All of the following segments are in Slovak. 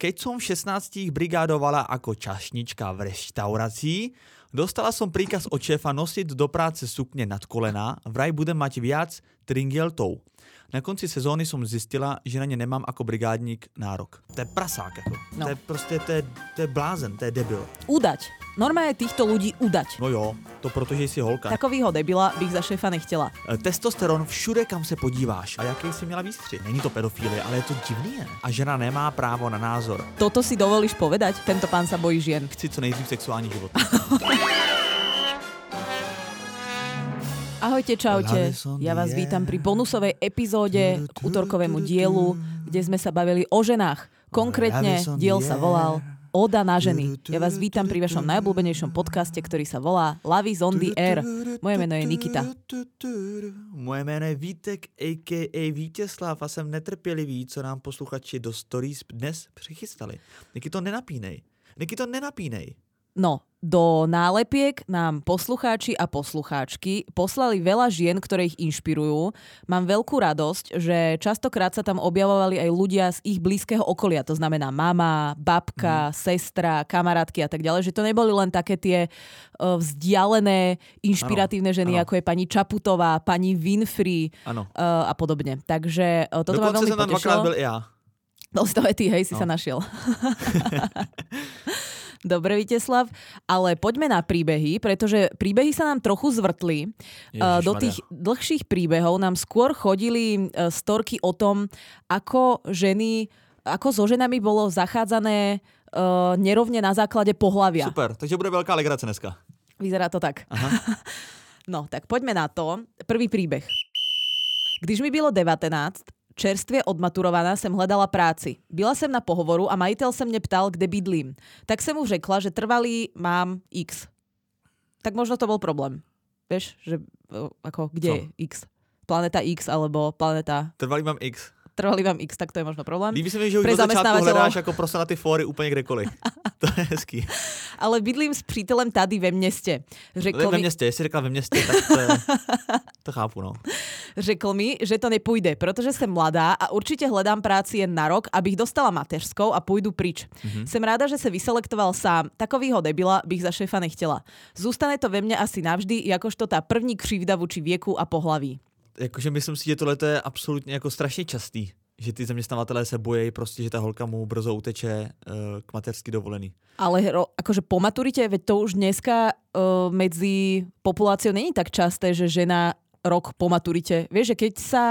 keď som v 16 brigádovala ako čašnička v reštaurácii, dostala som príkaz od šéfa nosiť do práce sukne nad kolená, vraj budem mať viac tringeltov. Na konci sezóny som zistila, že na ně nemám ako brigádník nárok. To je prasák, jako. No. To je prostě, to je, to je blázen, to je debil. Udať. Normálne týchto ľudí udať. No jo, to protože jsi holka. Takovýho debila bych za šéfa nechtěla. E, Testosteron všude, kam se podíváš. A jaký jsi měla výstřih? Není to pedofilie, ale je to divný. ne? A žena nemá právo na názor. Toto si dovolíš povedať? Tento pán sa bojí žien. Chci co nejdřív sexuální život. Ahojte, čaute. Ja vás vítam pri bonusovej epizóde k útorkovému dielu, kde sme sa bavili o ženách. Konkrétne diel sa volal Oda na ženy. Ja vás vítam pri vašom najobľúbenejšom podcaste, ktorý sa volá Lavis on the Air. Moje meno je Nikita. Moje jméno je Vítek, a.k.a. Vítězslav a jsem netrpělivý, co nám posluchači do stories dnes přichystali. Niky to nenapínej. Niky to nenapínej. No, do nálepiek nám poslucháči a poslucháčky poslali veľa žien, ktoré ich inšpirujú. Mám veľkú radosť, že častokrát sa tam objavovali aj ľudia z ich blízkeho okolia, to znamená mama, babka, sestra, kamarátky a tak ďalej, že to neboli len také tie uh, vzdialené, inšpiratívne ženy, áno. ako je pani Čaputová, pani Winfrey Ano. uh, a podobne. Takže uh, toto ma Dokonce veľmi jsem tam dvakrát potešilo. byl já. No ty, hej, si No. sa našiel. Dobre, Viteslav, ale poďme na príbehy, pretože príbehy sa nám trochu zvrtli. Uh, Do Ježišmaria. tých dlhších príbehov nám skôr chodili uh, storky o tom, ako ženy, ako so ženami bolo zachádzané uh, nerovne na základe pohlavia. Super, takže bude velká legrace dneska. Vyzerá to tak. Aha. No, tak poďme na to. Prvý príbeh. Když mi bylo 19, čerstvě odmaturovaná jsem hledala práci. Byla jsem na pohovoru a majitel se mě ptal, kde bydlím. Tak jsem mu řekla, že trvalý mám X. Tak možno to bol problém. Vieš, že e, ako, kde Co? je X? Planeta X alebo planeta Trvalý mám X. trvalý vám X, tak to je možno problém. Líbí se mi, že už Pre od hledáš jako prostě na ty fóry úplně kdekoliv. to je hezký. Ale bydlím s přítelem tady ve městě. Řekl Ve mi, městě, jestli řekla ve městě, tak to, je, to chápu, no. Řekl mi, že to nepůjde, protože jsem mladá a určitě hledám práci jen na rok, abych dostala mateřskou a půjdu pryč. Mm-hmm. Jsem ráda, že se vyselektoval sám. Takovýho debila bych za šéfa nechtěla. Zůstane to ve mně asi navždy, jakožto ta první křivda vůči věku a pohlaví. Jakože myslím si, že tohle to je absolutně jako strašně častý. Že ty zaměstnavatelé se bojí prostě, že ta holka mu brzo uteče uh, k mateřsky dovolený. Ale ro, akože po maturite, veď to už dneska uh, medzi populáciou není tak časté, že žena rok po maturite. Vieš, že keď sa,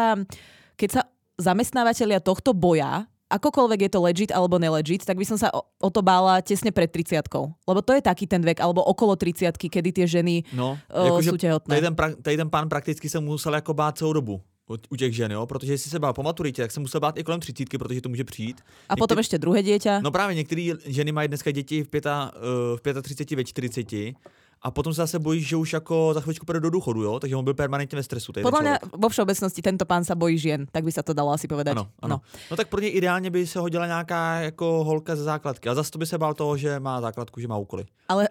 keď sa zamestnávateľia tohto boja, akokoľvek je to legit alebo nelegit, tak by som sa o, o to bála tesne pred 30 Lebo to je taký ten vek, alebo okolo 30 kedy tie ženy No, uh, sú tehotné. tady ten, tady ten pán prakticky se musel jako bát celou dobu u, těch žen, jo? protože jestli se bál po maturitě, tak se musel bát i kolem třicítky, protože to může přijít. A potom Niekedy- ešte druhé dieťa. No právě některé ženy mají dneska děti v, pěta, uh, v 35, ve 40 a potom se zase bojí, že už jako za chvíličku půjde do důchodu, jo? takže on byl permanentně ve stresu. Podľa mňa vo všeobecnosti tento pán sa bojí žien, tak by sa to dalo asi povedať. Ano, ano. No. tak pro něj ideálně by se hodila nějaká jako holka ze základky. A zase to by se bál toho, že má základku, že má úkoly. Ale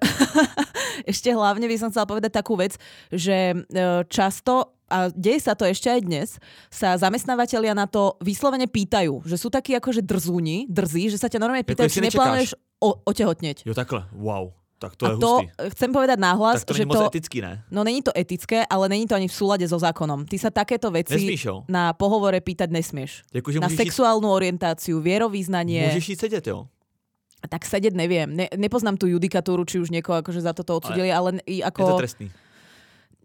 ešte hlavne by som chcela povedať takú vec, že e, často a deje sa to ešte aj dnes, sa zamestnávateľia na to vyslovene pýtajú, že sú takí akože drzúni, drzí, že sa ťa normálne pýtajú, či neplánuješ o, otehotneť. Jo, takhle, wow. Tak to a je to hustý. chcem povedať nahlas, Tak to že to, etický, ne? no není to etické, ale není to ani v súlade so zákonom. Ty sa takéto veci Nesmíš, jo? na pohovore pýtať nesmieš. Jakože Na sexuálnu orientáciu, vierovýznanie. můžeš jít sedět, jo? Tak sedieť neviem. Ne, nepoznám tú judikatúru, či už niekoho akože za toto odsudili, ale, ale i Je to ako... trestný.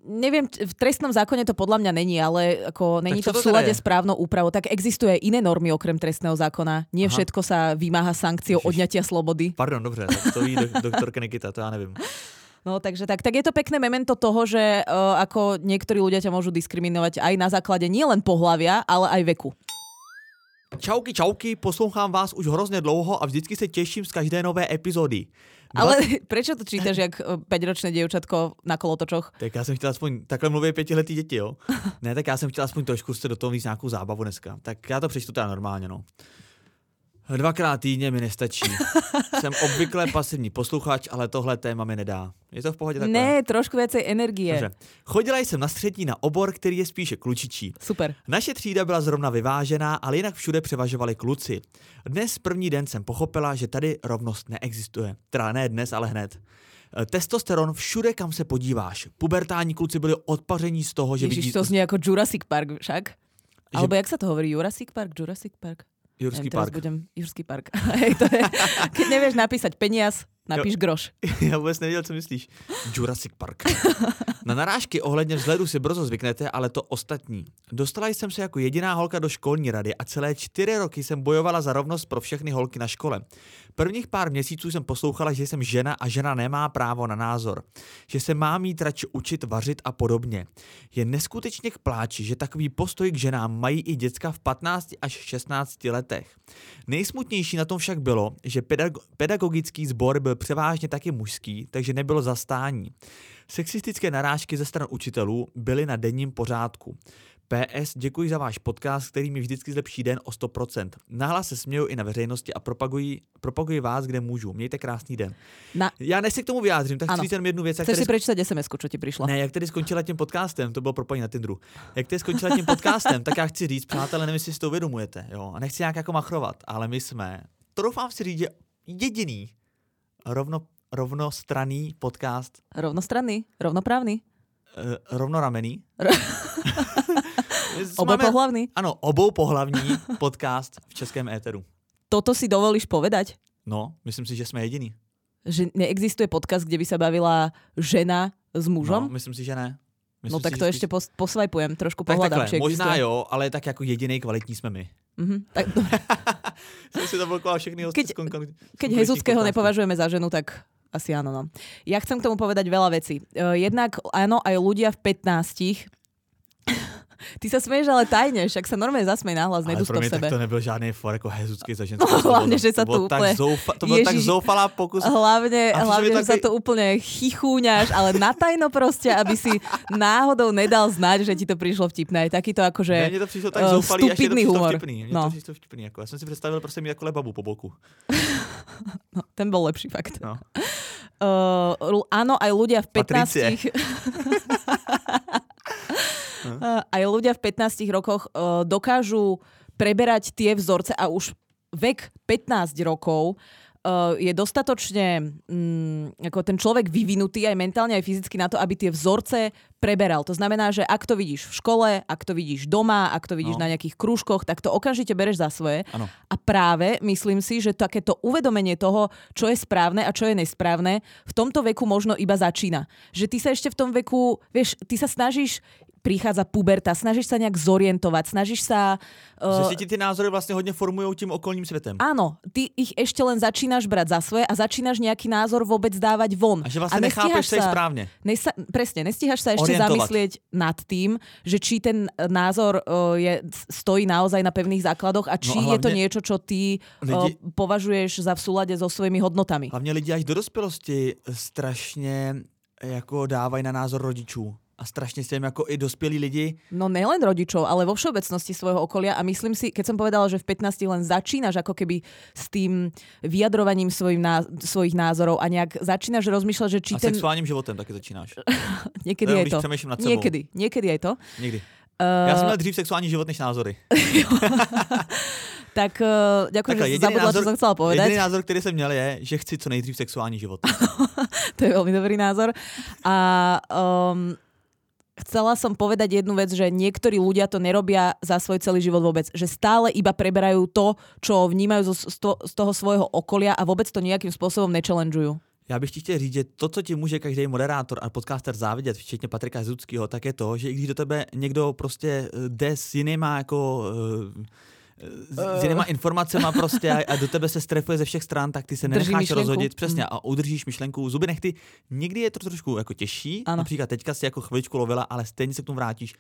Neviem, v trestnom zákone to podľa mňa není, ale ako není to v súlade s právnou úpravou. Tak existuje iné normy okrem trestného zákona. Nie Aha. všetko sa vymáha sankciou Ježiš. odňatia slobody. Pardon, dobře, to ví dok- doktorka Nikita, to já nevím. No takže tak, tak je to pekné memento toho, že uh, ako niektorí ľudia ťa môžu diskriminovať aj na základe nielen pohlavia, ale aj veku. Čauky, čauky, poslouchám vás už hrozně dlouho a vždycky se těším z každé nové epizody. Ale prečo to čítaš jak uh, 5-ročné dievčatko na kolotočoch? Tak já jsem chtěl aspoň, takhle mluví pětiletý děti, jo? Ne, tak já jsem chtěl aspoň trošku se do toho víc nějakou zábavu dneska. Tak já to přečtu teda normálně, no. Dvakrát týdně mi nestačí. Jsem obvykle pasivní posluchač, ale tohle téma mi nedá. Je to v pohodě takhle? Ne, trošku viacej energie. Dobře. Chodila jsem na střední na obor, který je spíše klučičí. Super. Naše třída byla zrovna vyvážená, ale jinak všude převažovali kluci. Dnes první den jsem pochopila, že tady rovnost neexistuje. Teda ne dnes, ale hned. E, Testosteron všude, kam se podíváš. Pubertální kluci byli odpaření z toho, že Ježiš, vidí to znie ako Jurassic Park však. Alebo jak sa to hovorí? Jurassic Park? Jurassic Park? Jurský park. budem Jurský park. Hej, to je, keď nevieš napísať peniaz, napíš groš. Já vůbec nevěděl, co myslíš. Jurassic Park. Na narážky ohledně vzhledu si brzo zvyknete, ale to ostatní. Dostala jsem se jako jediná holka do školní rady a celé čtyři roky jsem bojovala za rovnost pro všechny holky na škole. Prvních pár měsíců jsem poslouchala, že jsem žena a žena nemá právo na názor. Že se má mít radši učit vařit a podobně. Je neskutečně k pláči, že takový postoj k ženám mají i děcka v 15 až 16 letech. Nejsmutnější na tom však bylo, že pedag- pedagogický sbor byl převážně taky mužský, takže nebylo zastání. Sexistické narážky ze stran učitelů byly na denním pořádku. PS, děkuji za váš podcast, který mi vždycky zlepší den o 100%. Nahlas se směju i na veřejnosti a propaguji, propaguji vás, kde můžu. Mějte krásný den. Na, Já než se k tomu vyjádřím, tak chci říct jednu věc. Chceš si tady, prečítať SMS-ku, čo ti prišlo? ne, jak tedy skončila tím podcastem, to bylo propojení na Tinderu. Jak tedy skončila tím podcastem, tak já chci říct, přátelé, nevím, jestli si to uvědomujete, jo, a nechci nějak jako machrovat, ale my jsme, to doufám si říct, jediný rovno, rovnostraný podcast, Rovnostranný? Rovnoprávny? uh, rovnoramený. Oboj máme- pohlavný? Ano, obou pohlavní podcast v českém éteru. Toto si dovolíš povedať? No, myslím si, že jsme jediný. Že neexistuje podcast, kde by sa bavila žena s No, mužom? myslím si, že ne. Myslím No, tak si, to ešte pos- posvajpujem, trošku Tak pohľadám, takhle, či možná existuje. jo, ale tak jako jediný kvalitní jsme my. Mhm, tak, dobre. Jsem si zablokoval všechny hosty Keď- z Keď Hezuckého nepovažujeme za ženu, tak asi áno. No. Ja chcem k tomu povedať veľa vecí. Uh, jednak áno, aj ľudia v 15 Ty sa smieš, ale tajne, však sa normálne zasmej nahlas, pro to v sebe. to nebyl žádný for jako hezucký za ženskou. To hlavne, že sa to bylo tu tak úplne- zoufa, To byl tak zoufalá pokus. Hlavne, hlavne že že sa taký- to úplne chichúňaš, ale natajno proste, aby si náhodou nedal znať, že ti to prišlo vtipné. Takýto akože... mně to přišlo tak eh, zoufalý, až to humor. vtipný. Mně No. to přišlo vtipný. Jako. Já jsem si představil prostě mít jako lebabu po boku. No, ten bol lepší fakt. No. Uh, áno, aj ľudia v 15... Aj ľudia v 15 rokoch uh, dokážu preberať tie vzorce a už vek 15 rokov uh, je dostatočne mm, ako ten človek vyvinutý aj mentálne, aj fyzicky na to, aby tie vzorce preberal. To znamená, že ak to vidíš v škole, ak to vidíš doma, ak to vidíš No. na nejakých krúžkoch, tak to okamžite bereš za svoje. Ano. A práve myslím si, že takéto uvedomenie toho, čo je správne a čo je nesprávne, v tomto veku možno iba začína. Že ty sa ešte v tom veku, vieš, ty sa snažíš prichádza puberta, snažíš sa nejak zorientovať, snažíš sa... Že Uh, si ti ty názory vlastně hodně formují tím okolním světem. áno, ty ich ešte len začínaš brať za svoje a začínaš nejaký názor vôbec dávať von. A že vlastně nestíhaš nechápeš, co je správně. Nesa, presne, nestíhaš sa ešte Orientovať. zamyslieť nad tým, že či ten e, názor uh, je, stojí naozaj na pevných základoch a či No a je to hlavne niečo, čo ty lidi- uh, považuješ za v súlade so svojimi hodnotami. Hlavně lidi až do dospělosti strašně jako dávají na názor rodičů. A strašně se jim jako i dospělí lidi No nelen rodičov, ale vo všeobecnosti svojho okolia a myslím si, keď som povedala, že v 15 len začínaš ako keby s tým vyjadrovaním svojim ná, svojich názorov a nejak začínaš rozmýšľať, že či a ten... sexuálním životem taky začínáš. Niekedy je to. nad sebou. Niekedy, niekedy je to. Někdy. Uh, Já jsem měl dřív sexuální život než názory. Tak uh, ďakujem, Takhle, že jediný zabudla, čo názor- som chcela povedať. Jediný názor, který jsem měl, je, že chci co nejdřív sexuální život. To je veľmi dobrý názor. A um, chcela som povedať jednu vec, že niektorí ľudia to nerobia za svoj celý život vôbec. Že stále iba preberajú to, čo vnímajú zo, z, to, z toho svojho okolia a vôbec to nejakým spôsobom nechallengujú. Já bych ti chtěl říct, že to, co ti může každý moderátor a podcaster závidět, včetně Patrika Hezuckého, tak je to, že i když do tebe někdo prostě jde s jinýma jako eh, s jinýma informacemi prostě a, a do tebe se strefuje ze všech stran, tak ty se nenecháš rozhodit přesně a udržíš myšlenku zuby nechty. Někdy je to trošku jako těžší, Ano. například teďka si jako chviličku lovila, ale stejně se k tomu vrátíš.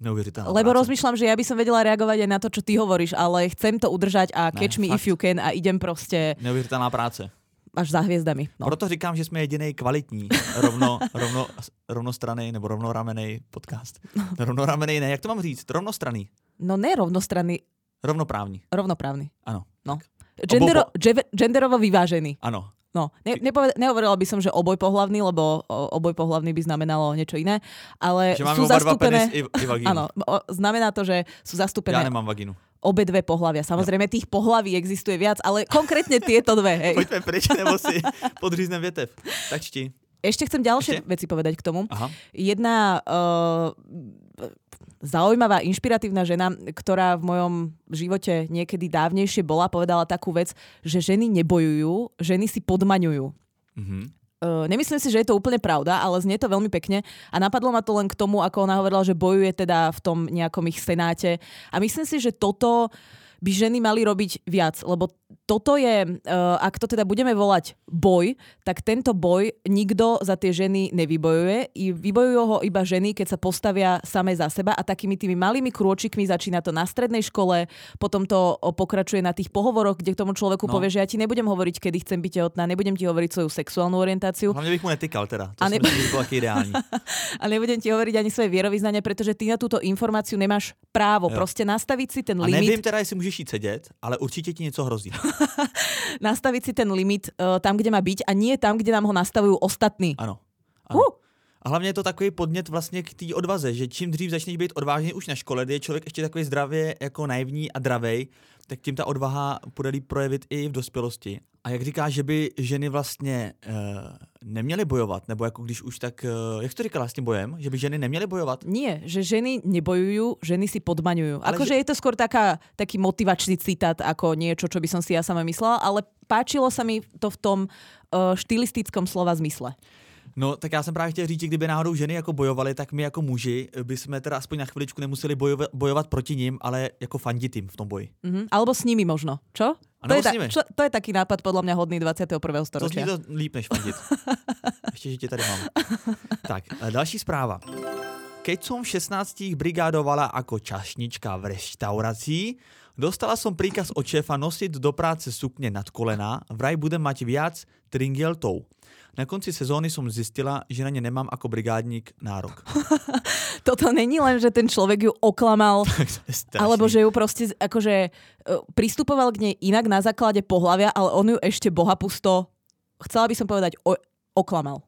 Neuvěřitelná Lebo rozmýšľam, že ja by som vedela reagovať aj na to, čo ty hovoríš, ale chcem to udržať a Ne, catch me fakt. if you can a idem proste Neuvěřitelná práce. až za hviezdami. No. Proto říkám, že jsme jediný kvalitní, rovno, rovno, rovnostraný nebo rovnoramenej podcast. Rovnoramenej ne, jak to mám říct? Rovnostraný, no ne rovnostranný, rovnoprávní. rovnoprávny. Ano. No. Gendero, dže- genderovo vyvážený. Ano. No, ne, nepoved- nehovorila by som, že oboj pohlavný, lebo oboj pohlavný by znamenalo niečo iné, ale Že máme sú zastúpené... i, i. Áno, znamená to, že sú Ja zastúpené nemám vagínu. obe dve pohlavia. Samozrejme, tých pohlaví existuje viac, ale konkrétne tieto dve. Hej. Pojďme pryč, nebo si podříznem větev. Tak čti. Ešte chcem ďalšie Ešte? veci povedať k tomu. Aha. Jedna uh, zaujímavá, inšpiratívna žena, ktorá v mojom živote niekedy dávnejšie bola, povedala takú vec, že ženy nebojujú, ženy si podmaňujú. Mhm. Uh, nemyslím si, že je to úplne pravda, ale znie to veľmi pekne a napadlo ma to len k tomu, ako ona hovorila, že bojuje teda v tom nejakom ich senáte a myslím si, že toto by ženy mali robiť viac, lebo toto je, uh, ak to teda budeme volať boj, tak tento boj nikto za tie ženy nevybojuje. I vybojujú ho iba ženy, keď sa postavia same za seba a takými tými malými krôčikmi začína to na strednej škole, potom to pokračuje na tých pohovoroch, kde k tomu človeku No. povie, že ja ti nebudem hovoriť, kedy chcem byť tehotná, nebudem ti hovoriť svoju sexuálnu orientáciu Hlavně bych mu netykal teda. To A a ne- myslím, a nebudem ti hovoriť ani svoje vierovýznanie, pretože ty na túto informáciu nemáš právo. Jo. Proste nastaviť si ten A nevím limit, teda, jestli můžeš jít sedět, ale určitě ti něco hrozí. nastaviť si ten limit uh, tam, kde má byť a nie tam, kde nám ho nastavujú ostatní. Ano. ano. Uh, A hlavně je to takový podnět vlastně k té odvaze, že čím dřív začneš být odvážný už na škole, kdy je člověk ještě takový zdravě jako naivní a dravej, tak tím ta odvaha bude líp projevit i v dospělosti. A jak říkáš, že by ženy vlastně uh, neměly bojovat, nebo jako když už tak, uh, jak to říkala s tím bojem, že by ženy neměly bojovat? nie, že ženy nebojujú, ženy si podmaňujú. Ale Akože je to skôr taká, taký motivačný citát ako niečo, čo by som si ja sama myslela, ale páčilo sa mi to v tom uh, štilistickom slova zmysle. No, tak já jsem právě chtěl říct, že kdyby náhodou ženy jako bojovaly, tak my jako muži by jsme teda aspoň na chviličku nemuseli bojovat, bojovat proti ním, ale jako fandit jim v tom boji. Mhm. Alebo s nimi možno. Čo? To je, ta, čo, to je taký nápad podľa mňa hodný 21. To storočia. zní to líp než fandit. Ještě, že tě tady mám. Tak, e, další zpráva. Keď som v 16 brigádovala ako čašnička v reštaurácii, dostala som príkaz od šéfa nosiť do práce sukne nad kolena, vraj budem mať viac tringeltov. Na konci sezóny som zistila, že na ne nemám ako brigádník nárok. Toto není len, že ten človek ju oklamal, to alebo že ju proste akože e, pristupoval k nej inak na základe pohľavia, ale on ju ešte bohapusto, chcela by som povedať, o, oklamal.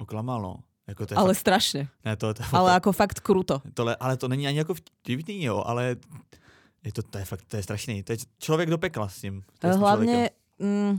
Oklamal, no. Jako to je Ale fakt, strašne. ne, to, to, Ale to, ako fakt kruto. tohle, ale to není ani jako vtipný, jo, ale je to, to je fakt, to je strašný. To je člověk do pekla s s tím člověkem. Hlavne... Mm,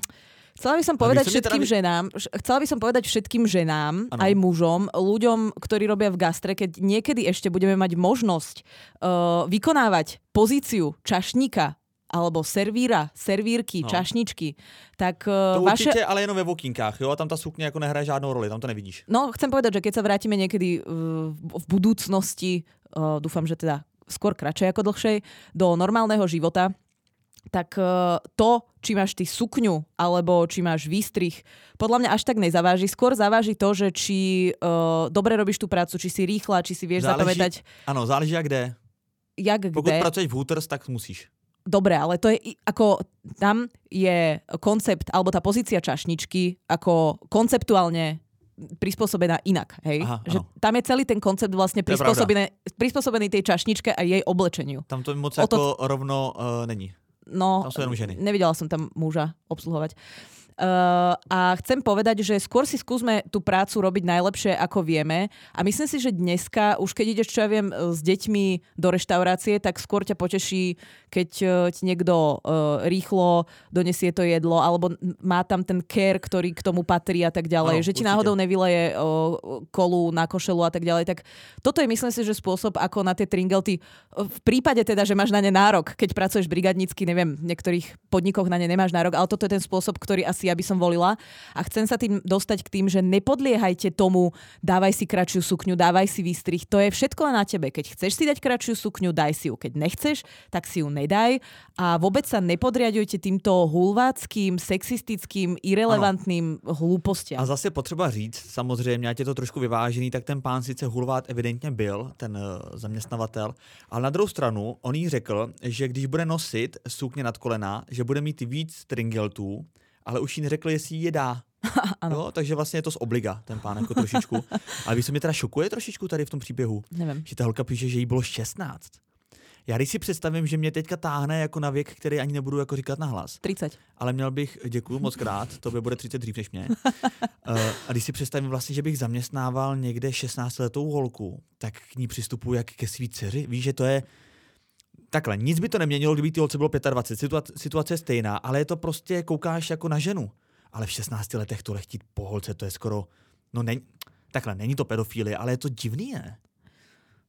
Chcela by som povedať teda všetkým vy- ženám, chcela by som povedať všetkým ženám, Ano. aj mužom, ľuďom, ktorí robia v gastre, keď niekedy ešte budeme mať možnosť uh, vykonávať pozíciu čašníka alebo servíra, servírky, No. čašničky, tak uh, To vaše... určitě, ale jenom ve vokinkách, jo, a tam ta sukně jako nehraje žádnou roli, tam to nevidíš. No, chcem povedať, že keď sa vrátime niekedy v, v budúcnosti, uh, dúfam, že teda skôr kratšej ako dlhšej, do normálneho života, tak uh, to, či máš ty sukňu, alebo či máš výstrih, podľa mňa až tak nezaváži. Skôr zaváži to, že či uh, dobre robíš tú prácu, či si rýchla, či si vieš Záleží- zapamätať, Ano, záleží jak kde. jak Pokud kde. pracuješ v Hooters, tak musíš. Dobre, ale to je ako, tam je koncept, alebo tá pozícia čašničky ako konceptuálne prispôsobená inak, hej? Aha, že áno. tam je celý ten koncept vlastne prispôsobený, prispôsobený tej čašničke a jej oblečeniu. Tam to moc O to- jako rovno uh, není. No, Tam sú ženy. nevidela som tam muža obsluhovať. Uh, a chcem povedať, že skôr si skúsme tú prácu robiť najlepšie, ako vieme. A myslím si, že dneska, už keď ideš, čo ja viem, s deťmi do reštaurácie, tak skôr ťa poteší, keď uh, ti niekto uh, rýchlo donesie to jedlo, alebo má tam ten care, ktorý k tomu patrí a tak ďalej. Áno, že ti určite. náhodou nevyleje uh, kolu na košelu a tak ďalej. Tak toto je, myslím si, že spôsob, ako na tie tringelty, v prípade teda, že máš na ne nárok, keď pracuješ brigadnícky, neviem, v niektorých podnikoch na ne nemáš nárok, ale toto je ten spôsob, ktorý asi ja by som volila. A chcem sa tým dostať k tým, že nepodliehajte tomu, dávaj si kratšiu sukňu, dávaj si výstrih. To je všetko na tebe. Keď chceš si dať kratšiu sukňu, daj si ju. Keď nechceš, tak si ju nedaj. A vôbec sa nepodriadujte týmto hulváckým, sexistickým, irrelevantným hlúpostiam. A zase potřeba říct, samozřejmě, ať je to trošku vyvážený, tak ten pán sice hulvát evidentně byl, ten uh, zaměstnavatel, ale na druhou stranu on jí řekl, že když bude nosit sukně nad kolena, že bude mít víc tringeltů, ale už jí neřekl, jestli ji je dá. Ano. Jo, takže vlastně je to z obliga, ten pán jako trošičku. Ale víš, co mě teda šokuje trošičku tady v tom příběhu? Neviem. Že ta holka píše, že jí bylo 16. Já když si představím, že mě teďka táhne jako na věk, který ani nebudu jako říkat na hlas, 30. ale měl bych, děkuju moc krát, to by bude 30 dřív než mě. Uh, a když si představím vlastně, že bych zaměstnával někde 16-letou holku, tak k ní přistupuji jak ke svý dceři. Víš, že to je, takhle, nic by to neměnilo, kdyby ty holce bylo 25, situace, situace je stejná, ale je to prostě, koukáš jako na ženu. Ale v 16 letech tohle chtít po holce, to je skoro, no ne, takhle, není to pedofilie, ale je to divný, ne?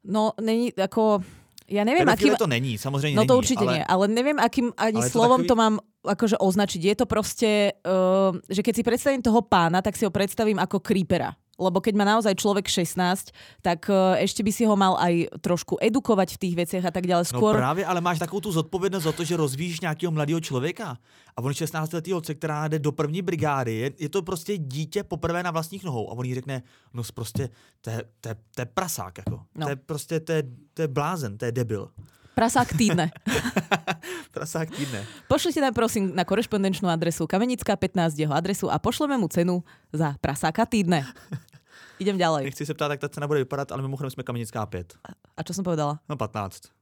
No, není ako... Ja neviem, akým... to není, samozřejmě No není, to určite ale... nie, ale neviem, akým ani Ale je to slovom takový- to mám akože označiť. Je to proste, uh, že keď si predstavím toho pána, tak si ho predstavím ako creepera. Lebo keď má naozaj človek 16, tak uh, ešte by si ho mal aj trošku edukovať v tých veciach a tak ďalej. No Skôr, právě, ale máš takovou tu zodpovědnost za to, že rozvíjíš nějakého mladého člověka. A on 16 letý holce, která jde do první brigády, je, je to prostě dítě poprvé na vlastních nohou. A on jí řekne, no prostě, to je, to je, to je prasák, jako. No. To je prostě, to je, to je blázen, to je debil. prasák týdne. Prasák týdne. Pošlite nám prosím na korešpondenčnú adresu Kamenická 15 jeho adresu a pošleme mu cenu za prasáka týdne. Idem ďalej. Nechci se ptát, jak ta cena bude vypadat, ale mimochodem jsme kamenická 5. A čo som povedala? No 15.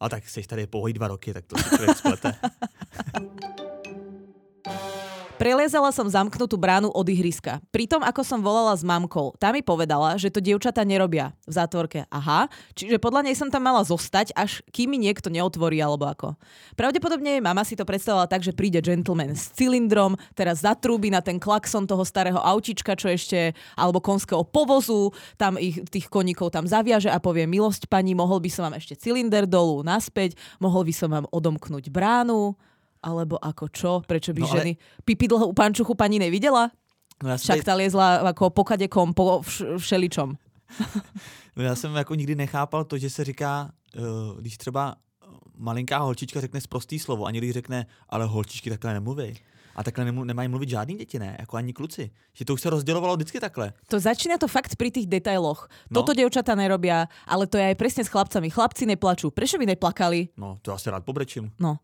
A tak jsi tady pouhý dva roky, tak to si člověk splete. Preliezala som zamknutú bránu od ihriska. Pritom, ako som volala s mamkou, tá mi povedala, že to dievčatá nerobia v zátvorke. Aha, čiže podľa nej som tam mala zostať, až kým mi niekto neotvorí, alebo ako. Pravdepodobne jej mama si to predstavovala tak, že príde gentleman s cylindrom, teraz zatrúbi na ten klakson toho starého autička, čo ešte, alebo konského povozu, tam ich, tých koníkov tam zaviaže a povie, milosť pani, mohol by som vám ešte cylinder dolu, naspäť, mohol by som vám odomknúť bránu, alebo ako čo? Prečo by No ale- ženy... Dlho u pančuchu pani nevidela? No já, Však tá liezla ako po kadekom, po vš- všeličom. no já jsem jako nikdy nechápal to, že se říká, uh, když třeba eh, malinká holčička řekne sprostý slovo a někdy řekne, ale holčičky takhle nemluví. A takhle nemu, nemají mluvit žádný děti, ne? Jako ani kluci. Že to už se rozdělovalo vždycky takhle. To začína to fakt pri tých detailoch. No. Toto dievčatá nerobia, ale to je aj presne s chlapcami. Chlapci neplačú. Prečo by neplakali? No, to já se rád pobrečím. No.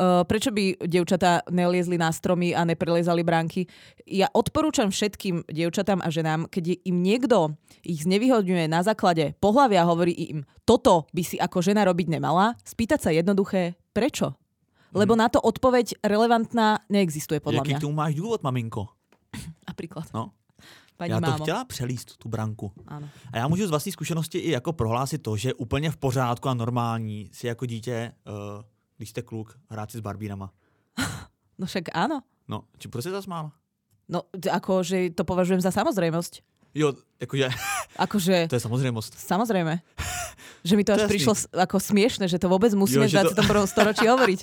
Uh, prečo by dievčatá neliezli na stromy a nepreliezali bránky? Ja odporúčam všetkým dievčatám a ženám, keď im niekto ich znevýhodňuje na základe pohľavia a hovorí im, toto by si ako žena robiť nemala, spýtať sa jednoduché, prečo? Lebo na to odpoveď relevantná neexistuje podľa Jaký mňa. k tomu máš důvod, maminko? Napríklad. No. Pani já to mámo. chtěla přelíst, tu branku. Áno. A já můžu z vlastní zkušenosti i jako prohlásit to, že je úplně v pořádku a normální si jako dítě, uh, když jste kluk, hrát si s barbínama. No však áno. No, či proč se zasmála? No, d- ako, že to považujem za samozrejmosť. Jo, jakože, Akože, to je samozřejmost. samozrejme. Že mi to až To jasný. prišlo ako smiešne, že to vôbec musíme Jo, v že to- 21. storočí hovoriť.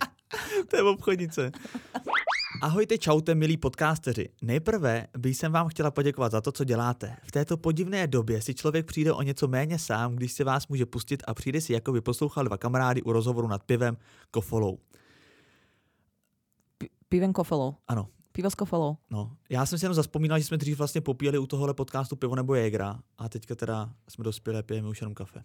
to je obchodnice. Ahojte, čaute, milí podcasteři. Nejprve bych jsem vám chtěla poděkovat za to, co děláte. V této podivné době si člověk přijde o něco méně sám, když se vás může pustit a přijde si, jako by poslouchal dva kamarády u rozhovoru nad pivem kofolou. Piven kofolou. Ano, Pivo s kofolou. No, já jsem si jenom zaspomínal, že jsme dřív vlastně popíjeli u tohohle podcastu pivo nebo Jägera a teďka teda jsme dospěli a pijeme už jenom kafe.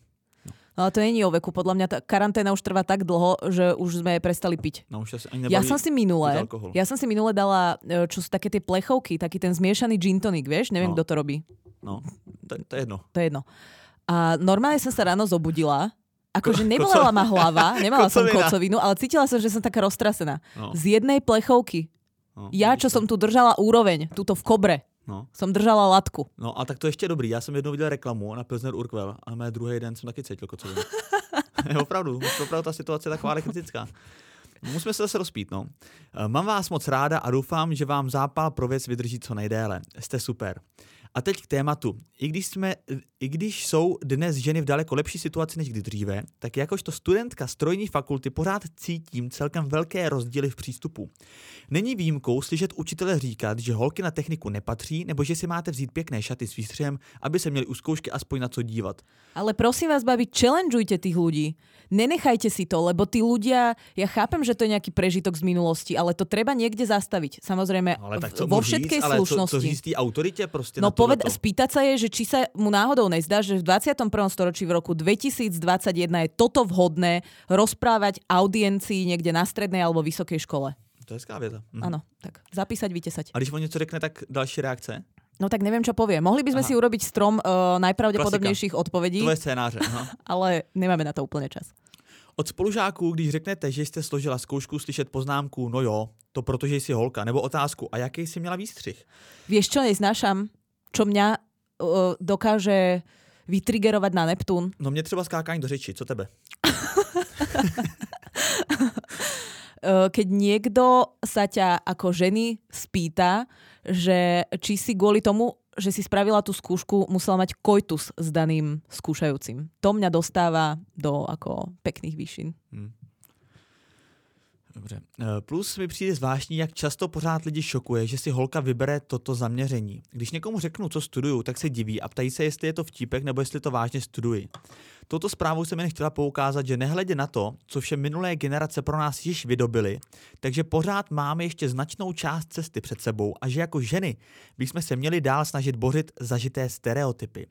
No ale to není o veku. Podľa mňa tá karanténa už trvá tak dlho, že už sme prestali piť. No už asi ani Ja som si minule, ja som si minule dala, e, čo sú také tie plechovky, taký ten zmiešaný gin tonic, vieš? Neviem, No. kto to robí. No, to, to je jedno. To je jedno. A normálne som sa ráno zobudila, akože Ko- nebolela ma hlava, nemala som kocovinu, ale cítila som, že som taká roztrasená. No, Z jednej plechovky. no, Ja, čo som tu držala úroveň, tuto v kobre, No. som držala latku. no a tak to ještě dobrý. Já jsem jednou viděl reklamu na Pilsner Urquell a mé druhý den jsem taky cítil kocovinu. Je opravdu, opravdu ta situace je taková kritická. Musíme se zase rozpít, no. Mám vás moc ráda a doufám, že vám zápal pro věc vydrží co nejdéle. Jste super. A teď k tématu. I když, jsme, I když jsou dnes ženy v daleko lepší situaci než kdy dříve, tak jakožto studentka strojní fakulty pořád cítím celkem velké rozdíly v přístupu. Není výjimkou slyšet učitele říkat, že holky na techniku nepatří, nebo že si máte vzít pěkné šaty s výstřihem, aby se měli u zkoušky aspoň na co dívat. Ale prosím vás, babi, challengeujte tých ľudí. Nenechajte si to, lebo tí ľudia, ja chápem, že to je nejaký prežitok z minulosti, ale to treba niekde zastaviť. Samozrejme, No, ale tak co vo říct, všetkej ale co, slušnosti. co říct té autoritě prostě No poved, spýtať sa je, že či sa mu náhodou nezdá, že v 21. storočí v roku 2021 je toto vhodné rozprávať audiencii niekde na strednej alebo vysokej škole. To je věta. Mhm. Tak zapísať, vytesať. A když on něco řekne, tak další reakce? No tak neviem, čo povie. Mohli by sme Aha. si urobiť strom uh, najpravdepodobnejších odpovedí, Tvoje scénáře. Aha. ale nemáme na to úplne čas. Od spolužáků, když řeknete, že jste složila zkoušku, slyšet poznámku, no jo, to protože jsi holka, nebo otázku, a jaký jsi měla výstřih? Vieš, čo neznášam? Čo mňa uh, dokáže vytrigerovať na Neptún? No mě třeba skákání do řeči, co tebe? Keď niekto sa ťa ako ženy spýta, že či si kvôli tomu, že si spravila tú skúšku, musela mať kojtus s daným skúšajúcim. To mňa dostáva do ako pekných výšin. Hm. Dobře. Eh, Plus mi přijde zvláštní, jak často pořád lidi šokuje, že si holka vybere toto zaměření. Když někomu řeknu, co studuju, tak se diví a ptají se, jestli je to vtípek nebo jestli to vážně studuji. Touto zprávou jsem jen chtěla poukázat, že nehledě na to, co vše minulé generace pro nás již vydobily, takže pořád máme ještě značnou část cesty před sebou a že jako ženy bychom se měli dál snažit bořit zažité stereotypy.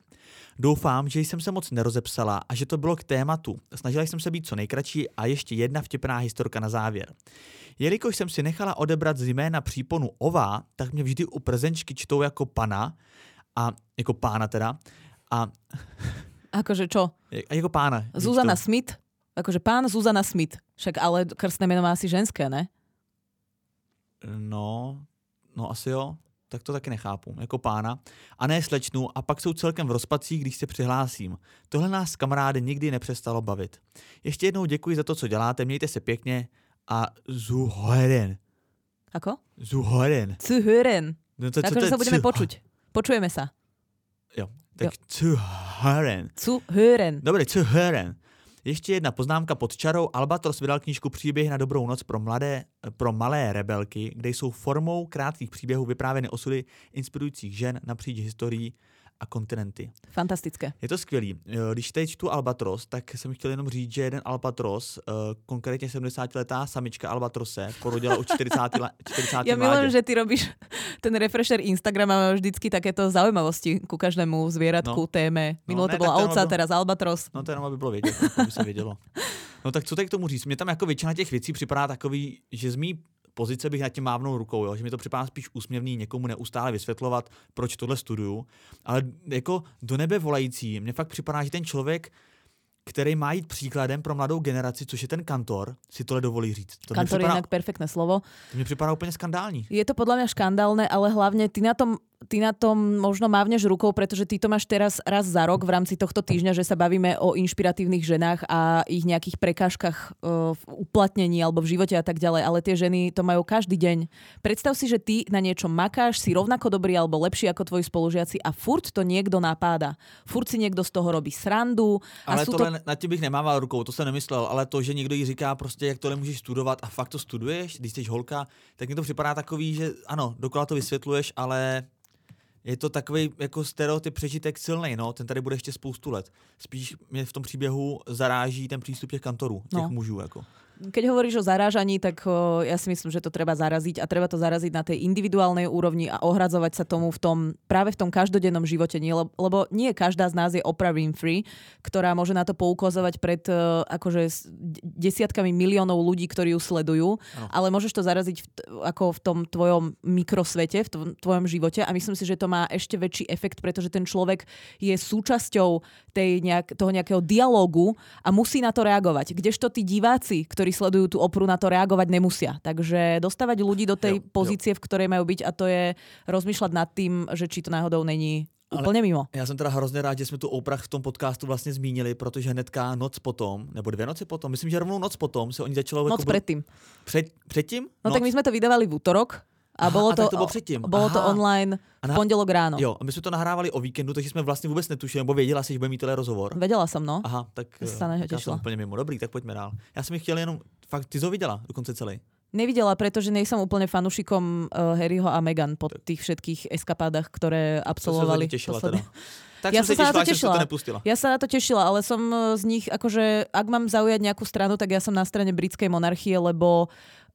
Doufám, že jsem se moc nerozepsala a že to bylo k tématu. Snažila jsem se být co nejkratší a ještě jedna vtipná historka na závěr. Jelikož jsem si nechala odebrat z jména příponu Ova, tak mě vždy u prezenčky čtou jako pana, a jako pána teda, a, Akože čo? a jako pána. Zuzana. Smith? Akože pán Zuzana Smith. Však ale krstné meno má asi ženské, ne? No, no asi jo. Tak to taky nechápu. Jako pána. A ne slečnu a pak jsou celkem v rozpacích, když se přihlásím. Tohle nás kamarády nikdy nepřestalo bavit. Ještě jednou děkuji za to, co děláte, mějte se pěkně a zuhören. Ako? Zuhören. Zuhören. No to, Akože sa budeme počuť. Počujeme sa. Jo, tak zuhören. Zuhören. Dobře, zuhören. Ještě jedna poznámka pod čarou. Albatros vydal knížku Příběhy na dobrou noc pro, mladé, pro malé rebelky, kde jsou formou krátkých příběhů vyprávěny osudy inspirujících žen napříč historií a kontinenty. Fantastické. Je to skvělý. Eh, Když teď čtu Albatros, tak jsem chtěl jenom říct, že jeden Albatros, eh, konkrétně 70-letá samička Albatrose, porodila u 40. le- 40. Ja milujem, že ty robíš ten refresher Instagram a máme vždycky takéto zaujímavosti ku každému zvieratku, No. téme. Minulo ne, to bola to ovca, teraz albatros. No to jenom, aby bylo vědět, aby se vědělo. No tak co teď k tomu říct? Mně tam jako většina těch věcí připadá takový, že z mý pozice bych nad tím mávnul rukou, jo? že mi to připadá spíš úsměvný někomu neustále vysvětlovat, proč tohle studuju. Ale jako do nebe volající, mně fakt připadá, že ten člověk, který má jít příkladem pro mladou generaci, což je ten kantor, si tohle dovolí říct. To Kantor je připadá, inak perfektné slovo. to mi připadá úplně skandální. Je to podľa mňa škandálne, ale hlavne ty na tom, ty na tom možno mávneš rukou, pretože ty to máš teraz raz za rok v rámci tohto týždňa, že sa bavíme o inšpiratívnych ženách a ich nejakých prekážkach e, v uplatnení alebo v živote a tak ďalej, ale tie ženy to majú každý deň. Predstav si, že ty na niečo makáš, si rovnako dobrý alebo lepší ako tvoji spolužiaci a furt to niekto napáda. Furt si niekto z toho robí srandu. A Ale sú to... to... nad tím bych nemával rukou, to jsem nemyslel, ale to, že někdo jí říká prostě, jak tohle můžeš studovat a fakt to studuješ, když jsi holka, tak mi to připadá takový, že ano, dokola to vysvětluješ, ale je to takový jako stereotyp přežitek silný, no, ten tady bude ještě spoustu let. Spíš mě v tom příběhu zaráží ten přístup těch kantorů, těch No. mužů, jako. Keď hovoríš o zarážaní, tak o, ja si myslím, že to treba zaraziť a treba to zaraziť na tej individuálnej úrovni a ohradzovať sa tomu v tom, práve v tom každodennom živote. Nie, lebo, lebo nie každá z nás je Oprah Winfrey, ktorá môže na to poukazovať pred e, akože desiatkami miliónov ľudí, ktorí ju sledujú, Áno. ale môžeš to zaraziť v, ako v tom tvojom mikrosvete, v tom tvojom živote a myslím si, že to má ešte väčší efekt, pretože ten človek je súčasťou tej nejak, toho nejakého dialógu a musí na to reagovať. Kdežto tí diváci, ktorí sledujú tú opru, na to reagovať nemusia. Takže dostávať ľudí do tej Jo, jo. pozície, v ktorej majú byť a to je rozmýšľať nad tým, že či to náhodou není úplne mimo. Já jsem teda hrozně rád, že jsme tu Oprah v tom podcastu vlastně zmínili, protože hnedka noc potom, nebo dvě noci potom, myslím, že rovnou noc potom se oni začalo... Noc jako predtým. Před, předtím? No tak my sme to vydávali v útorok a Aha, bolo a to, to bolo předtým. bolo to Aha. online v na- pondelok ráno. Jo, a my jsme to nahrávali o víkendu, takže jsme vlastně vůbec netušili, nebo věděla si, že bude mít tenhle rozhovor. Vedela som, no. Aha, tak eh, sa tak já tešila. jsem úplně mimo. Dobrý, tak pojďme dál. Já jsem ji chtěl jenom, fakt, ty ho viděla dokonce celý. Nevidela, pretože nej som úplne fanušikom uh, Harryho a Meghan po tých všetkých eskapádach, ktoré To absolvovali. těšila posledne- teda. Tak Ja jsem som sa na to jsem tešila. to nepustila. Ja sa na to tešila, ale som e, z nich, akože, ak mám zaujať nejakú stranu, tak ja som na strane britskej monarchie, lebo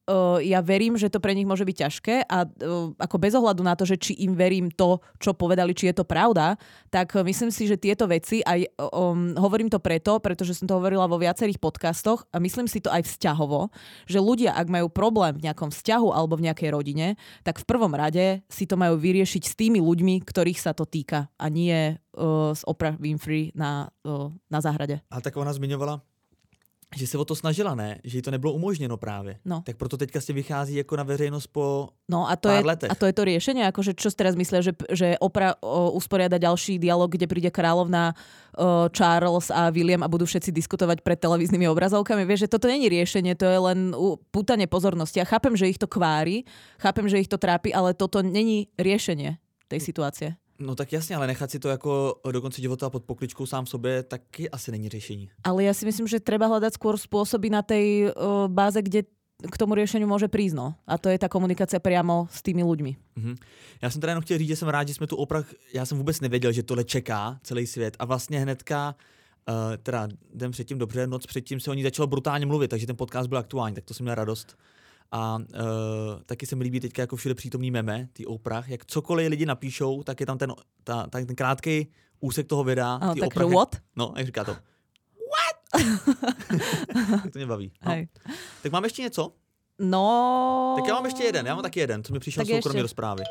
uh, ja verím, že to pre nich môže byť ťažké a uh, ako bez ohľadu na to, že či im verím to, čo povedali, či je to pravda, tak uh, myslím si, že tieto veci, aj um, hovorím to preto, pretože som to hovorila vo viacerých podcastoch a myslím si to aj vzťahovo, že ľudia, ak majú problém v nejakom vzťahu alebo v nejakej rodine, tak v prvom rade si to majú vyriešiť s tými ľuďmi, ktorých sa to týka a nie uh, z Oprah Winfrey na, uh, na záhrade. A tak ona zmiňovala, že se o to snažila, ne? Že jí to nebylo umožněno právě. No. Tak proto teďka si vychází jako na veřejnost po... No a to, Pár je, letech. a to je to riešenie? Akože čo si teraz myslia, že, že Opra o, usporiada ďalší dialog, kde príde kráľovná o, Charles a William a budú všetci diskutovať pred televíznymi obrazovkami. Vieš, že toto není riešenie, to je len pútanie pozornosti. Ja chápem, že ich to kvári, chápem, že ich to trápi, ale toto není riešenie tej situácie. No tak jasně, ale nechat si to jako do konce života pod pokličkou sám sobě taky asi není řešení. Ale ja si myslím, že treba hľadať skôr spôsoby na tej o, báze, kde k tomu riešeniu môže prísť. No. A to je tá komunikácia priamo s tými ľuďmi. Mhm. Já jsem teda jenom chtěl říct, že jsem rád, že jsme tu oprach, já jsem vůbec nevěděl, že tohle čeká celý svět a vlastně hnedka, uh, teda den předtím, dobře, noc předtím se o ní začalo brutálně mluvit, takže ten podcast byl aktuální, tak to jsem měl radost. A uh, taky se mi líbí teďka jako všude přítomný meme, ty oprach, jak cokoliv lidi napíšou, tak je tam ten, ta, ten krátký úsek toho videa. Ano, tak oprach, jak- what? No, jak říká to. What? tak to mě baví. No. Hej. Tak mám ještě něco? No... Tak já mám ještě jeden, já mám taky jeden, co mi přišel Tak soukromně ještě. do zprávy.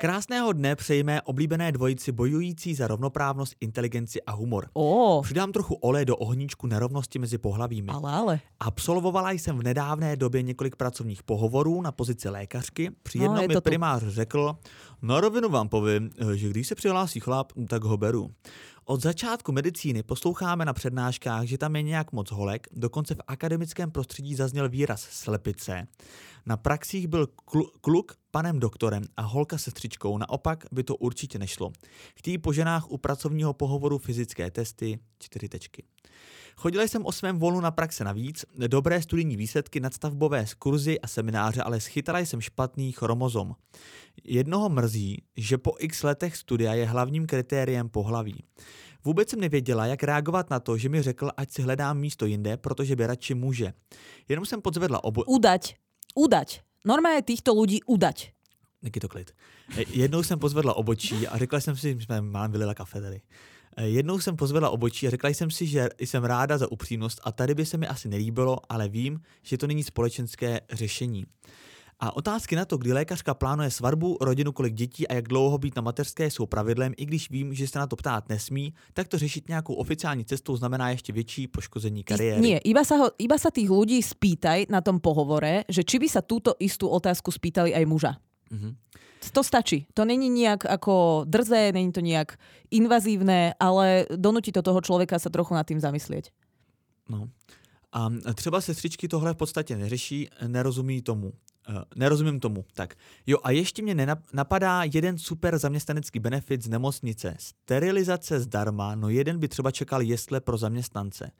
Krásného dne přejme oblíbené dvojici bojující za rovnoprávnost, inteligenci a humor. Ó, Přidám trochu oleje do ohníčku nerovnosti mezi pohlavími. ale, ale. Absolvovala jsem v nedávné době několik pracovních pohovorů na pozici lékařky. Při No, jednom je mi to tu. primář řekl, na rovinu vám povím, že když se přihlásí chlap, tak ho beru. Od začátku medicíny posloucháme na přednáškách, že tam je nějak moc holek, dokonce v akademickém prostředí zazněl výraz slepice. Na praxích byl klu- kluk panem doktorem a holka sestřičkou, naopak by to určitě nešlo. Chtějí po ženách u pracovního pohovoru fyzické testy, čtyři tečky. Chodila jsem o svém volnu na praxe navíc, dobré studijní výsledky, nadstavbové kurzy a semináře, ale schytala jsem špatný chromozom. Jednoho mrzí, že po x letech studia je hlavním kritériem pohlaví. Vůbec jsem nevěděla, jak reagovat na to, že mi řekl, ať si hledám místo jinde, protože by radši muže. Jenom jsem podzvedla obo... Udať. Udať. Normálne týchto ľudí udať. Taky to klid. E, Jednou jsem pozvedla obočí a řekla jsem si, že mám vylila kafe tady. E, Jednou jsem pozvedla obočí a řekla jsem si, že jsem ráda za upřímnost a tady by se mi asi nelíbilo, ale vím, že to není společenské řešení. A otázky na to, kdy lékařka plánuje svatbu, rodinu, kolik dětí a jak dlouho být na mateřské jsou pravidlem, i když vím, že se na to ptát nesmí, tak to řešit nějakou oficiální cestou znamená ještě větší poškození kariéry. nie, iba sa, ho, iba sa tých ľudí spýtaj na tom pohovore, že či by sa túto istú otázku spýtali aj muža. Mhm. To stačí. To není nejak ako drzé, není to nejak invazívne, ale donúti to toho človeka sa trochu nad tým zamyslieť. No. A třeba sestřičky tohle v podstatě neřeší, nerozumí tomu. Eh, nerozumím tomu. Tak. Jo, a ještě mě napadá jeden super zaměstnanecký benefit z nemocnice. Sterilizace zdarma, no jeden by třeba čekal jesle pro zaměstnance.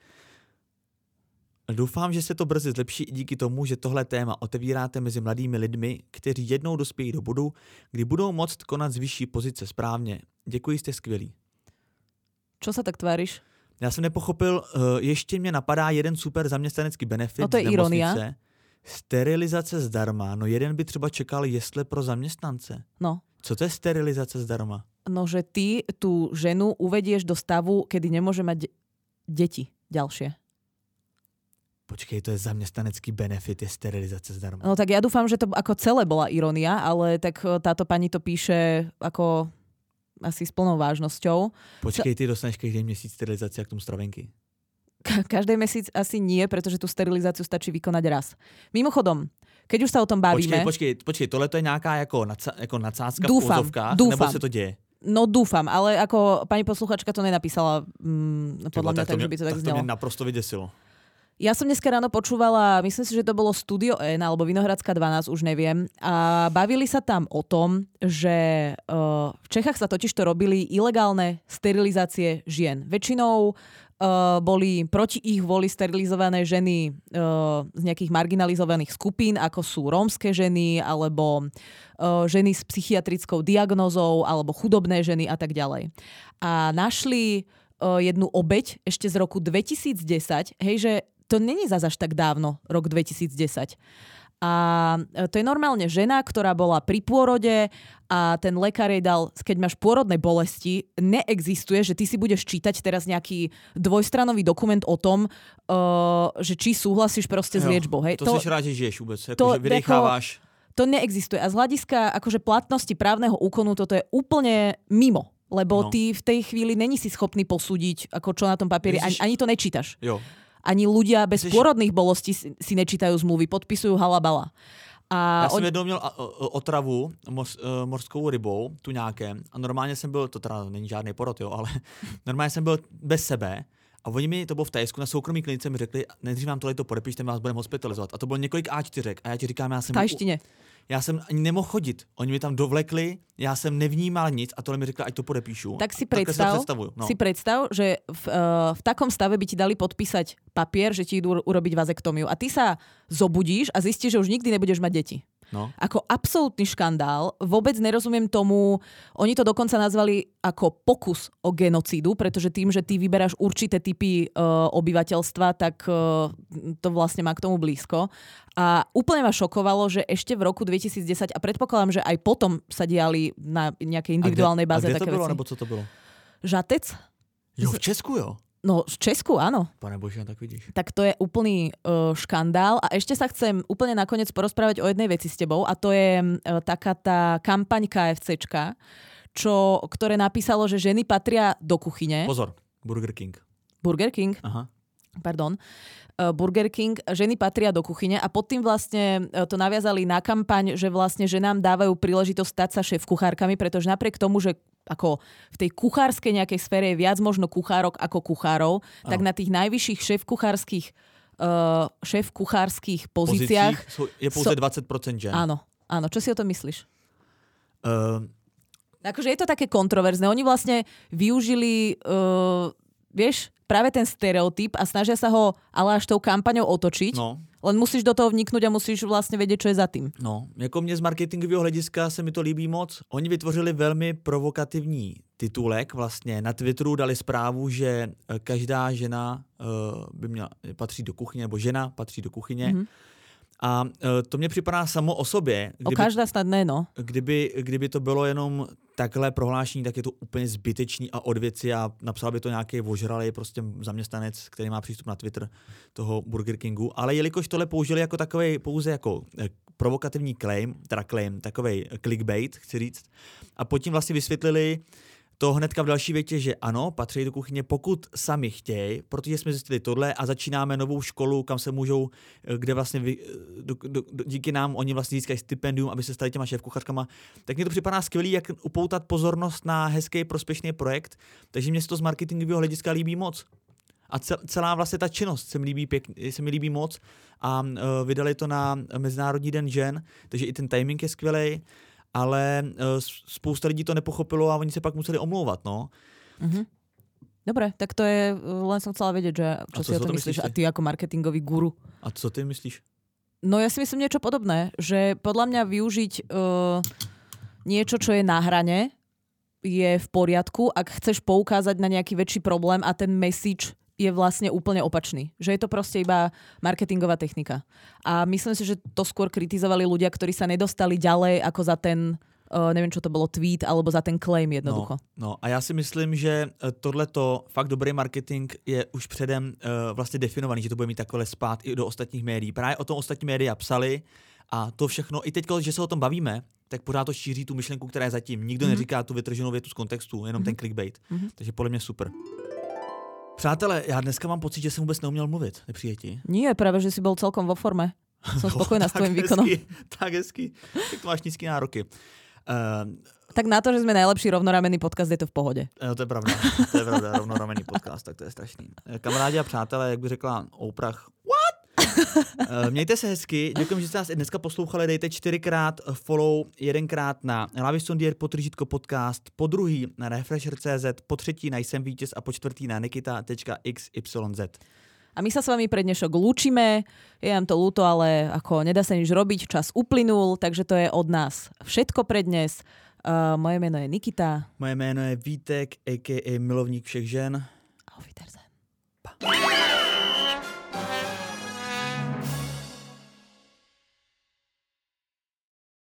Doufám, že se to brzy zlepší i díky tomu, že tohle téma otevíráte mezi mladými lidmi, kteří jednou dospějí do bodu, kdy budou moct konat z vyšší pozice správně. Děkuji, jste skvělí. Čo sa tak tváriš? Já jsem nepochopil, uh, ještě mě napadá jeden super zaměstnanecký benefit No to je ironia. Sterilizace zdarma. No jeden by třeba čekal jesle pro zaměstnance. No, Co to je sterilizace zdarma? no že ty tú ženu uvedieš do stavu, kedy nemôže mať de- deti ďalšie. Počkej, to je zaměstnanecký benefit, je sterilizace zdarma. No tak ja dúfam, že to ako celé bola ironia, ale tak e, táto pani to píše ako asi s plnou vážnosťou. Počkej, ty dostaneš každý měsíc sterilizaci jak tomu stravenky. Ka- každý mesiac asi nie, pretože tú sterilizáciu stačí vykonať raz. Mimochodom, keď už sa o tom Počkej, bavíme, počkej, počkej, tohle to je nějaká jako, naca, jako nadsázka v Dúfam, úzovkách, dúfam. nebo se to děje? no dúfam, ale ako pani posluchačka to nenapísala mm, podľa vole, mňa tak, to že mě, by to tak tak to znelo. mě naprosto vyděsilo. Ja som dneska ráno počúvala, myslím si, že to bolo Studio N alebo Vinohradská 12, už neviem. A bavili sa tam o tom, že uh, v Čechách sa totiž to robili ilegálne sterilizácie žien. Väčšinou uh, boli proti ich voli sterilizované ženy uh, z nejakých marginalizovaných skupín, ako sú rómske ženy, alebo uh, ženy s psychiatrickou diagnózou, alebo chudobné ženy a tak ďalej. A našli jednu obeď ešte z roku 2010, hej, že to není zas až tak dávno, rok 2010. A e, to je normálne žena, ktorá bola pri pôrode a ten lekár jej dal, keď máš pôrodné bolesti, neexistuje, že ty si budeš čítať teraz nejaký dvojstranový dokument o tom, uh, že či súhlasíš proste s Jo, liečbou. Hej. To, to jsi rád, že žiješ jako, to že vydecháváš. to neexistuje. A z hľadiska akože platnosti právneho úkonu toto je úplne mimo. Lebo No. ty v tej chvíli není si schopný posúdiť, ako čo na tom papieri, ani, ani to nečítaš. Jo. Ani ľudia bez Myslíš- pôrodných bolostí si, nečítajú zmluvy, podpisujú halabala. A Já jsem on, jednou měl otravu mors, eh, morskou rybou, tu nějakém, a normálně jsem byl, to teda není žádný porod, jo, ale normálně jsem byl bez sebe a oni mi, to bylo v Tajsku, na soukromý klinice mi řekli, nejdřív vám tohle to podepište, vás budeme hospitalizovat. A to bylo několik A4 a já ti říkám, já jsem, v tajštine. Já jsem ani nemohl chodit. Oni mi tam dovlekli, já jsem nevnímal nic a tohle mi řekli, ať to podepíšu. Tak si predstav, no. si predstav, že v, uh, v takom stave by ti dali podpísať papier, že ti idú urobiť vazektómiu. A ty sa zobudíš a zistíš, že už nikdy nebudeš mať deti. No. Ako absolútny škandál. Vôbec nerozumiem tomu, oni to dokonca nazvali ako pokus o genocídu, pretože tým, že ty vyberáš určité typy uh, obyvateľstva, tak uh, to vlastne má k tomu blízko. A úplne ma šokovalo, že ešte v roku 2010, a predpokladám, že aj potom sa diali na nejakej individuálnej a báze kde, a kde také to bylo, veci. nebo co to bylo? Žatec? Jo, v Česku, jo. No, v Česku áno. Pane bože, tak vidíš. Tak to je úplný uh, škandál. A ešte sa chcem úplne nakoniec porozprávať o jednej veci s tebou a to je uh, taká tá kampaň KFCčka, čo, ktoré napísalo, že ženy patria do kuchyne. Pozor, Burger King. Burger King, Aha. Pardon. Uh, Burger King, ženy patria do kuchyne a pod tým vlastne uh, to naviazali na kampaň, že vlastne ženám dávajú príležitosť stať sa šéf kuchárkami, pretože napriek tomu, že ako v tej kuchárskej nejakej sfére je viac možno kuchárok ako kuchárov, tak na tých najvyšších šéf kuchárskych uh, šéf kuchárskych pozíciách jsou, je pouze so- 20% žen. Áno, áno. Čo si o tom myslíš? Uh, Akože je to také kontroverzné. Oni vlastne využili, uh, vieš, práve ten stereotyp a snažia sa ho ale až tou kampaňou otočiť. no, Len musíš do toho vniknúť a musíš vlastne vedieť, čo je za tým. no, jako mě z marketingového hlediska se mi to líbí moc. Oni vytvořili velmi provokativní titulek, vlastně na Twitteru dali zprávu, že eh, každá žena uh, by měla, patří do kuchyně, nebo žena patří do kuchyně. Mhm. Mm-hmm. A uh, to mně připadá samo o sobě, O kdyby, každá snad ne, no. kdyby, kdyby to bylo jenom takhle prohlášení, tak je to úplně zbytečný a od věci a napsal by to nějaký ožralý prostě zaměstnanec, který má přístup na Twitter toho Burger Kingu. Ale jelikož tohle použili jako takový pouze jako eh, provokativní claim, teda claim, takový clickbait, chci říct, a pod tím vlastně vysvětlili to hnedka v další větě, že ano, patří do kuchyně, pokud sami chtějí, protože jsme zjistili tohle a začínáme novou školu, kam se můžou, eh, kde vlastně vy, eh, do, do, do, díky nám oni vlastně získají stipendium, aby se stali těma šéfkuchařkama, tak mně to připadá skvělý, jak upoutat pozornost na hezký, prospěšný projekt, takže mě se to z marketingového hlediska líbí moc. A cel- celá vlastně ta činnost se mi líbí, pěkně, se mi líbí moc a uh, vydali to na Mezinárodní den žen, takže i ten timing je skvělý, ale uh, spousta lidí to nepochopilo a oni se pak museli omlouvat, no. Mhm. Dobre, tak to je, len som chcela vedieť, že čo A si o tom myslíš. myslíš A ty? ty ako marketingový guru. A co ty myslíš? No ja si myslím niečo podobné, že podľa mňa využiť uh, niečo, čo je na hrane, je v poriadku, ak chceš poukázať na nejaký väčší problém a ten message je vlastne úplne opačný. Že je to proste iba marketingová technika. A myslím si, že to skôr kritizovali ľudia, ktorí sa nedostali ďalej ako za ten, uh, neviem čo to bolo, tweet alebo za ten claim jednoducho. No, no a já si myslím, že eh, tohleto fakt dobrý marketing je už předem uh, vlastně definovaný, že to bude mít takové spát i do ostatních médií. Právě o tom ostatní média psali a to všechno, i teď, že se o tom bavíme, tak pořád to šíří tu myšlenku, která je zatím. Nikdo mm-hmm. neříká tu vytrženou větu z kontextu, jenom mm-hmm. ten clickbait. Mm-hmm. Takže podle mě super. Přátelé, já dneska mám pocit, že jsem vůbec neuměl mluvit. Nepřijetí. Nie, práve, že si bol celkom vo forme. Som spokojná s tvojim výkonom. tak hezky. Tak to máš nízký nároky. Uh, Tak na to, že sme najlepší rovnoramenný podcast, je to v pohode. Jo, to je pravda, to je pravda, rovnoramený podcast, tak to je strašný. Eh, Kamarádi a přátelé, jak by řekla Oprah, what? Eh, Mějte se hezky, děkuji, že jste nás i dneska poslouchali, dejte čtyřikrát follow, jedenkrát na Lavisondier potržítko podcast, po druhý na Refresher.cz, po třetí na Jsem vítěz a po čtvrtý na nikita.xyz. A my sa s vami pre dnešok lúčime. Je nám to ľúto, ale ako nedá sa nič robiť, čas uplynul, takže to je od nás všetko pre dnes. Uh, moje meno je Nikita. Moje jméno je Vítek, a.k.a. milovník všech žen.